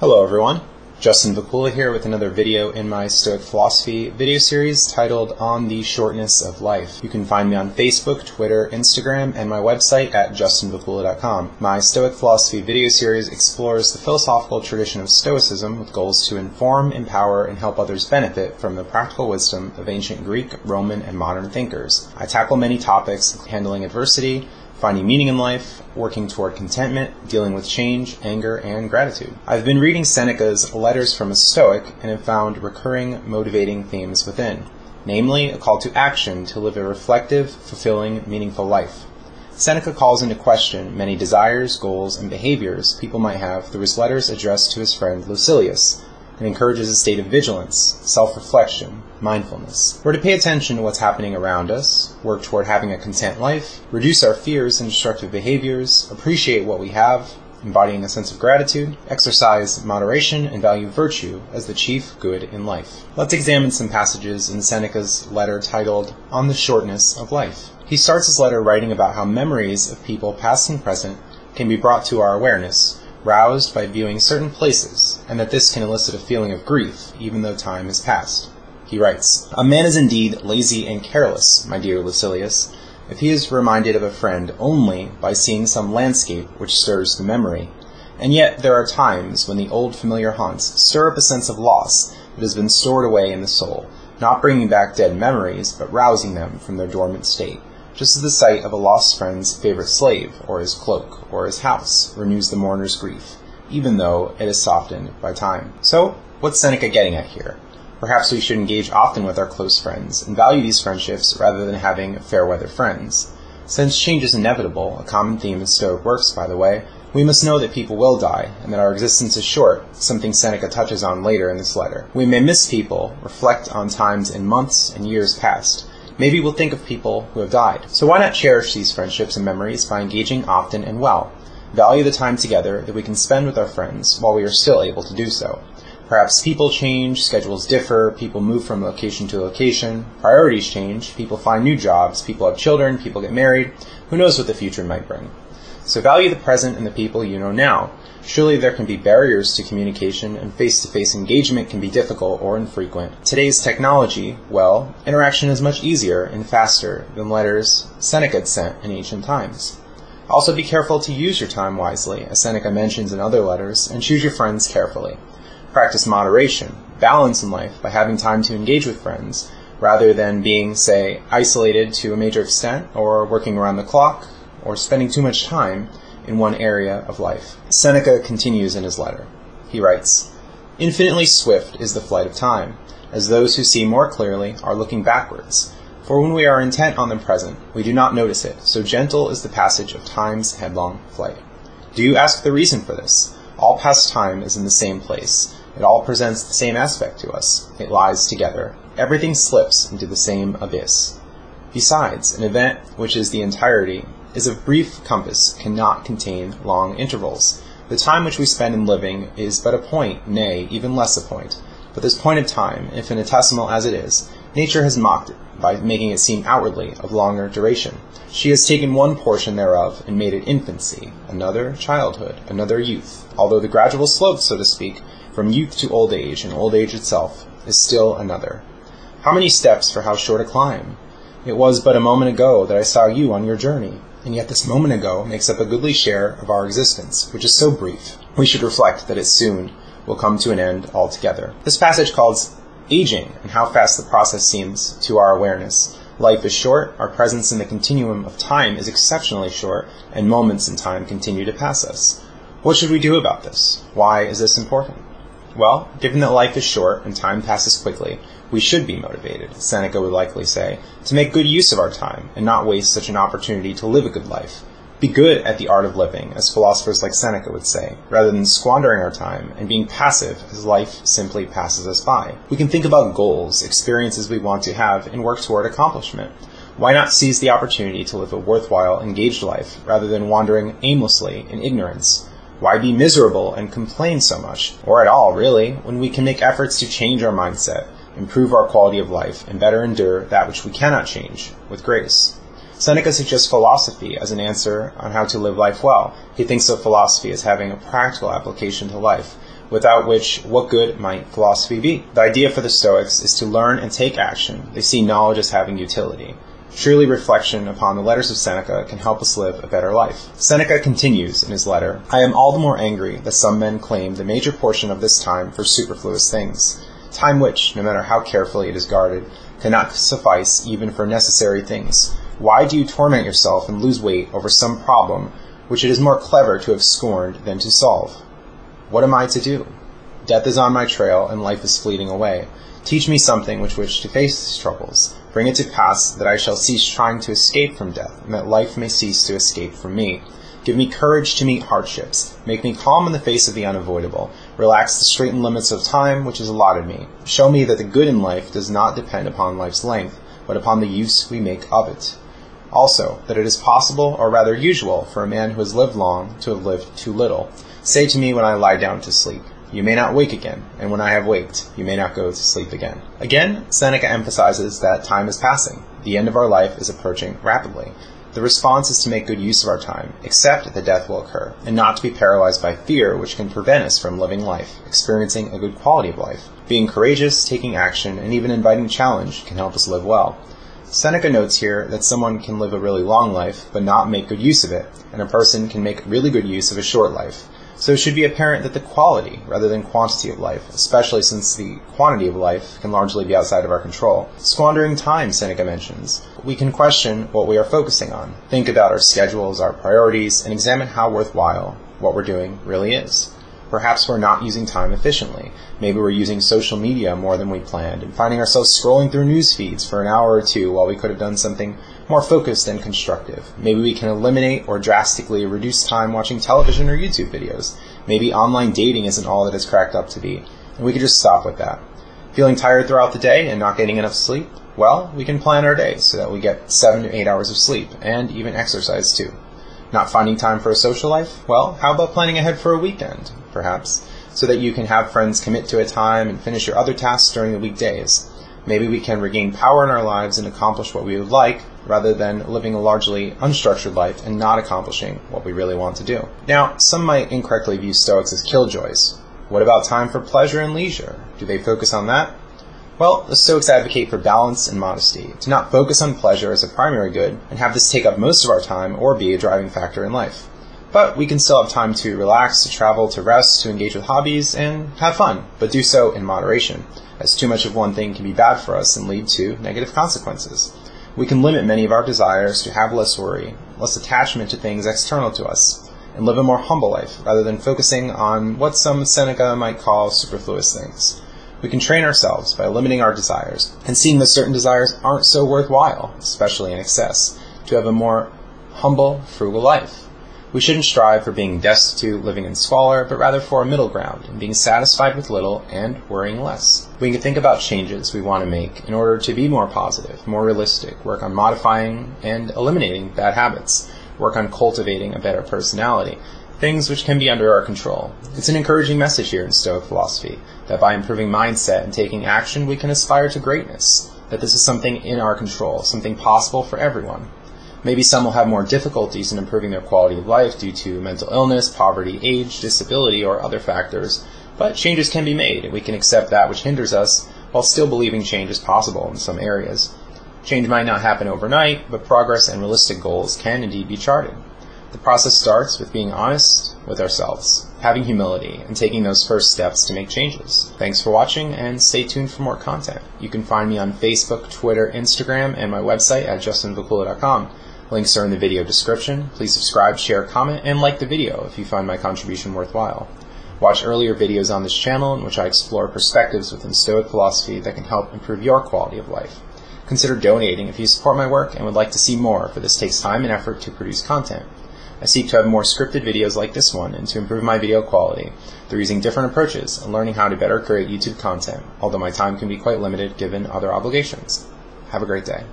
Hello everyone, Justin Vacula here with another video in my Stoic Philosophy video series titled On the Shortness of Life. You can find me on Facebook, Twitter, Instagram, and my website at justinvacula.com. My Stoic Philosophy video series explores the philosophical tradition of Stoicism with goals to inform, empower, and help others benefit from the practical wisdom of ancient Greek, Roman, and modern thinkers. I tackle many topics, handling adversity, finding meaning in life, working toward contentment, dealing with change, anger, and gratitude. I've been reading Seneca's Letters from a Stoic and have found recurring motivating themes within, namely a call to action to live a reflective, fulfilling, meaningful life. Seneca calls into question many desires, goals, and behaviors people might have through his letters addressed to his friend Lucilius, and encourages a state of vigilance, self-reflection, mindfulness. We're to pay attention to what's happening around us, work toward having a content life, reduce our fears and destructive behaviors, appreciate what we have, embodying a sense of gratitude, exercise moderation, and value virtue as the chief good in life. Let's examine some passages in Seneca's letter titled On the Shortness of Life. He starts his letter writing about how memories of people past and present can be brought to our awareness, roused by viewing certain places, and that this can elicit a feeling of grief even though time has passed. He writes, A man is indeed lazy and careless, my dear Lucilius, if he is reminded of a friend only by seeing some landscape which stirs the memory. And yet there are times when the old familiar haunts stir up a sense of loss that has been stored away in the soul, not bringing back dead memories, but rousing them from their dormant state just as the sight of a lost friend's favorite slave, or his cloak, or his house, renews the mourner's grief, even though it is softened by time. So, what's Seneca getting at here? Perhaps we should engage often with our close friends and value these friendships rather than having fair weather friends. Since change is inevitable, a common theme in Stoic works, by the way, we must know that people will die, and that our existence is short, something Seneca touches on later in this letter. We may miss people, reflect on times in months and years past, Maybe we'll think of people who have died. So why not cherish these friendships and memories by engaging often and well? Value the time together that we can spend with our friends while we are still able to do so. Perhaps people change, schedules differ, people move from location to location, priorities change, people find new jobs, people have children, people get married. Who knows what the future might bring? So value the present and the people you know now. Surely there can be barriers to communication and face-to-face engagement can be difficult or infrequent. Today's technology, well, interaction is much easier and faster than letters Seneca sent in ancient times. Also be careful to use your time wisely, as Seneca mentions in other letters, and choose your friends carefully. Practice moderation, balance in life by having time to engage with friends, rather than being, say, isolated to a major extent, or working around the clock, or spending too much time in one area of life. Seneca continues in his letter. He writes, Infinitely swift is the flight of time, as those who see more clearly are looking backwards. For when we are intent on the present, we do not notice it, so gentle is the passage of time's headlong flight. Do you ask the reason for this? All past time is in the same place. It all presents the same aspect to us. It lies together. Everything slips into the same abyss. Besides, an event which is the entirety is of brief compass cannot contain long intervals. The time which we spend in living is but a point, nay, even less a point. But this point of time, infinitesimal as it is, nature has mocked it by making it seem outwardly of longer duration. She has taken one portion thereof and made it infancy, another childhood, another youth, although the gradual slope, so to speak, from youth to old age, and old age itself, is still another. How many steps for how short a climb? It was but a moment ago that I saw you on your journey and yet this moment ago makes up a goodly share of our existence, which is so brief. We should reflect that it soon will come to an end altogether. This passage calls aging and how fast the process seems to our awareness. Life is short, our presence in the continuum of time is exceptionally short, and moments in time continue to pass us. What should we do about this? Why is this important? Well, given that life is short and time passes quickly, we should be motivated, Seneca would likely say, to make good use of our time and not waste such an opportunity to live a good life. Be good at the art of living, as philosophers like Seneca would say, rather than squandering our time and being passive as life simply passes us by. We can think about goals, experiences we want to have, and work toward accomplishment. Why not seize the opportunity to live a worthwhile, engaged life, rather than wandering aimlessly in ignorance? Why be miserable and complain so much, or at all, really, when we can make efforts to change our mindset, improve our quality of life, and better endure that which we cannot change with grace? Seneca suggests philosophy as an answer on how to live life well. He thinks of philosophy as having a practical application to life, without which what good might philosophy be? The idea for the Stoics is to learn and take action. They see knowledge as having utility. Truly, reflection upon the letters of Seneca can help us live a better life. Seneca continues in his letter I am all the more angry that some men claim the major portion of this time for superfluous things, time which, no matter how carefully it is guarded, cannot suffice even for necessary things. Why do you torment yourself and lose weight over some problem which it is more clever to have scorned than to solve? What am I to do? Death is on my trail, and life is fleeting away. Teach me something with which to face these troubles. Bring it to pass that I shall cease trying to escape from death, and that life may cease to escape from me. Give me courage to meet hardships. Make me calm in the face of the unavoidable. Relax the straitened limits of time which is allotted me. Show me that the good in life does not depend upon life's length, but upon the use we make of it. Also, that it is possible, or rather usual, for a man who has lived long to have lived too little. Say to me when I lie down to sleep. You may not wake again, and when I have waked, you may not go to sleep again. Again, Seneca emphasizes that time is passing. The end of our life is approaching rapidly. The response is to make good use of our time, accept that death will occur, and not to be paralyzed by fear which can prevent us from living life, experiencing a good quality of life. Being courageous, taking action, and even inviting challenge can help us live well. Seneca notes here that someone can live a really long life, but not make good use of it, and a person can make really good use of a short life. So it should be apparent that the quality rather than quantity of life, especially since the quantity of life can largely be outside of our control. Squandering time, Seneca mentions. We can question what we are focusing on, think about our schedules, our priorities, and examine how worthwhile what we're doing really is. Perhaps we're not using time efficiently. Maybe we're using social media more than we planned and finding ourselves scrolling through news feeds for an hour or two while we could have done something more focused and constructive. Maybe we can eliminate or drastically reduce time watching television or YouTube videos. Maybe online dating isn't all that it's cracked up to be, and we could just stop with that. Feeling tired throughout the day and not getting enough sleep? Well, we can plan our day so that we get 7 to 8 hours of sleep and even exercise too. Not finding time for a social life? Well, how about planning ahead for a weekend, perhaps, so that you can have friends commit to a time and finish your other tasks during the weekdays? Maybe we can regain power in our lives and accomplish what we would like rather than living a largely unstructured life and not accomplishing what we really want to do. Now, some might incorrectly view Stoics as killjoys. What about time for pleasure and leisure? Do they focus on that? Well, the Stoics advocate for balance and modesty, to not focus on pleasure as a primary good and have this take up most of our time or be a driving factor in life. But we can still have time to relax, to travel, to rest, to engage with hobbies, and have fun, but do so in moderation as too much of one thing can be bad for us and lead to negative consequences. We can limit many of our desires to have less worry, less attachment to things external to us, and live a more humble life rather than focusing on what some Seneca might call superfluous things. We can train ourselves by limiting our desires and seeing that certain desires aren't so worthwhile, especially in excess, to have a more humble, frugal life. We shouldn't strive for being destitute, living in squalor, but rather for a middle ground, and being satisfied with little and worrying less. We can think about changes we want to make in order to be more positive, more realistic, work on modifying and eliminating bad habits, work on cultivating a better personality, things which can be under our control. It's an encouraging message here in Stoic philosophy that by improving mindset and taking action, we can aspire to greatness, that this is something in our control, something possible for everyone. Maybe some will have more difficulties in improving their quality of life due to mental illness, poverty, age, disability, or other factors, but changes can be made, and we can accept that which hinders us while still believing change is possible in some areas. Change might not happen overnight, but progress and realistic goals can indeed be charted. The process starts with being honest with ourselves, having humility, and taking those first steps to make changes. Thanks for watching, and stay tuned for more content. You can find me on Facebook, Twitter, Instagram, and my website at justinvacula.com. Links are in the video description. Please subscribe, share, comment, and like the video if you find my contribution worthwhile. Watch earlier videos on this channel in which I explore perspectives within Stoic philosophy that can help improve your quality of life. Consider donating if you support my work and would like to see more, for this takes time and effort to produce content. I seek to have more scripted videos like this one and to improve my video quality through using different approaches and learning how to better create YouTube content, although my time can be quite limited given other obligations. Have a great day.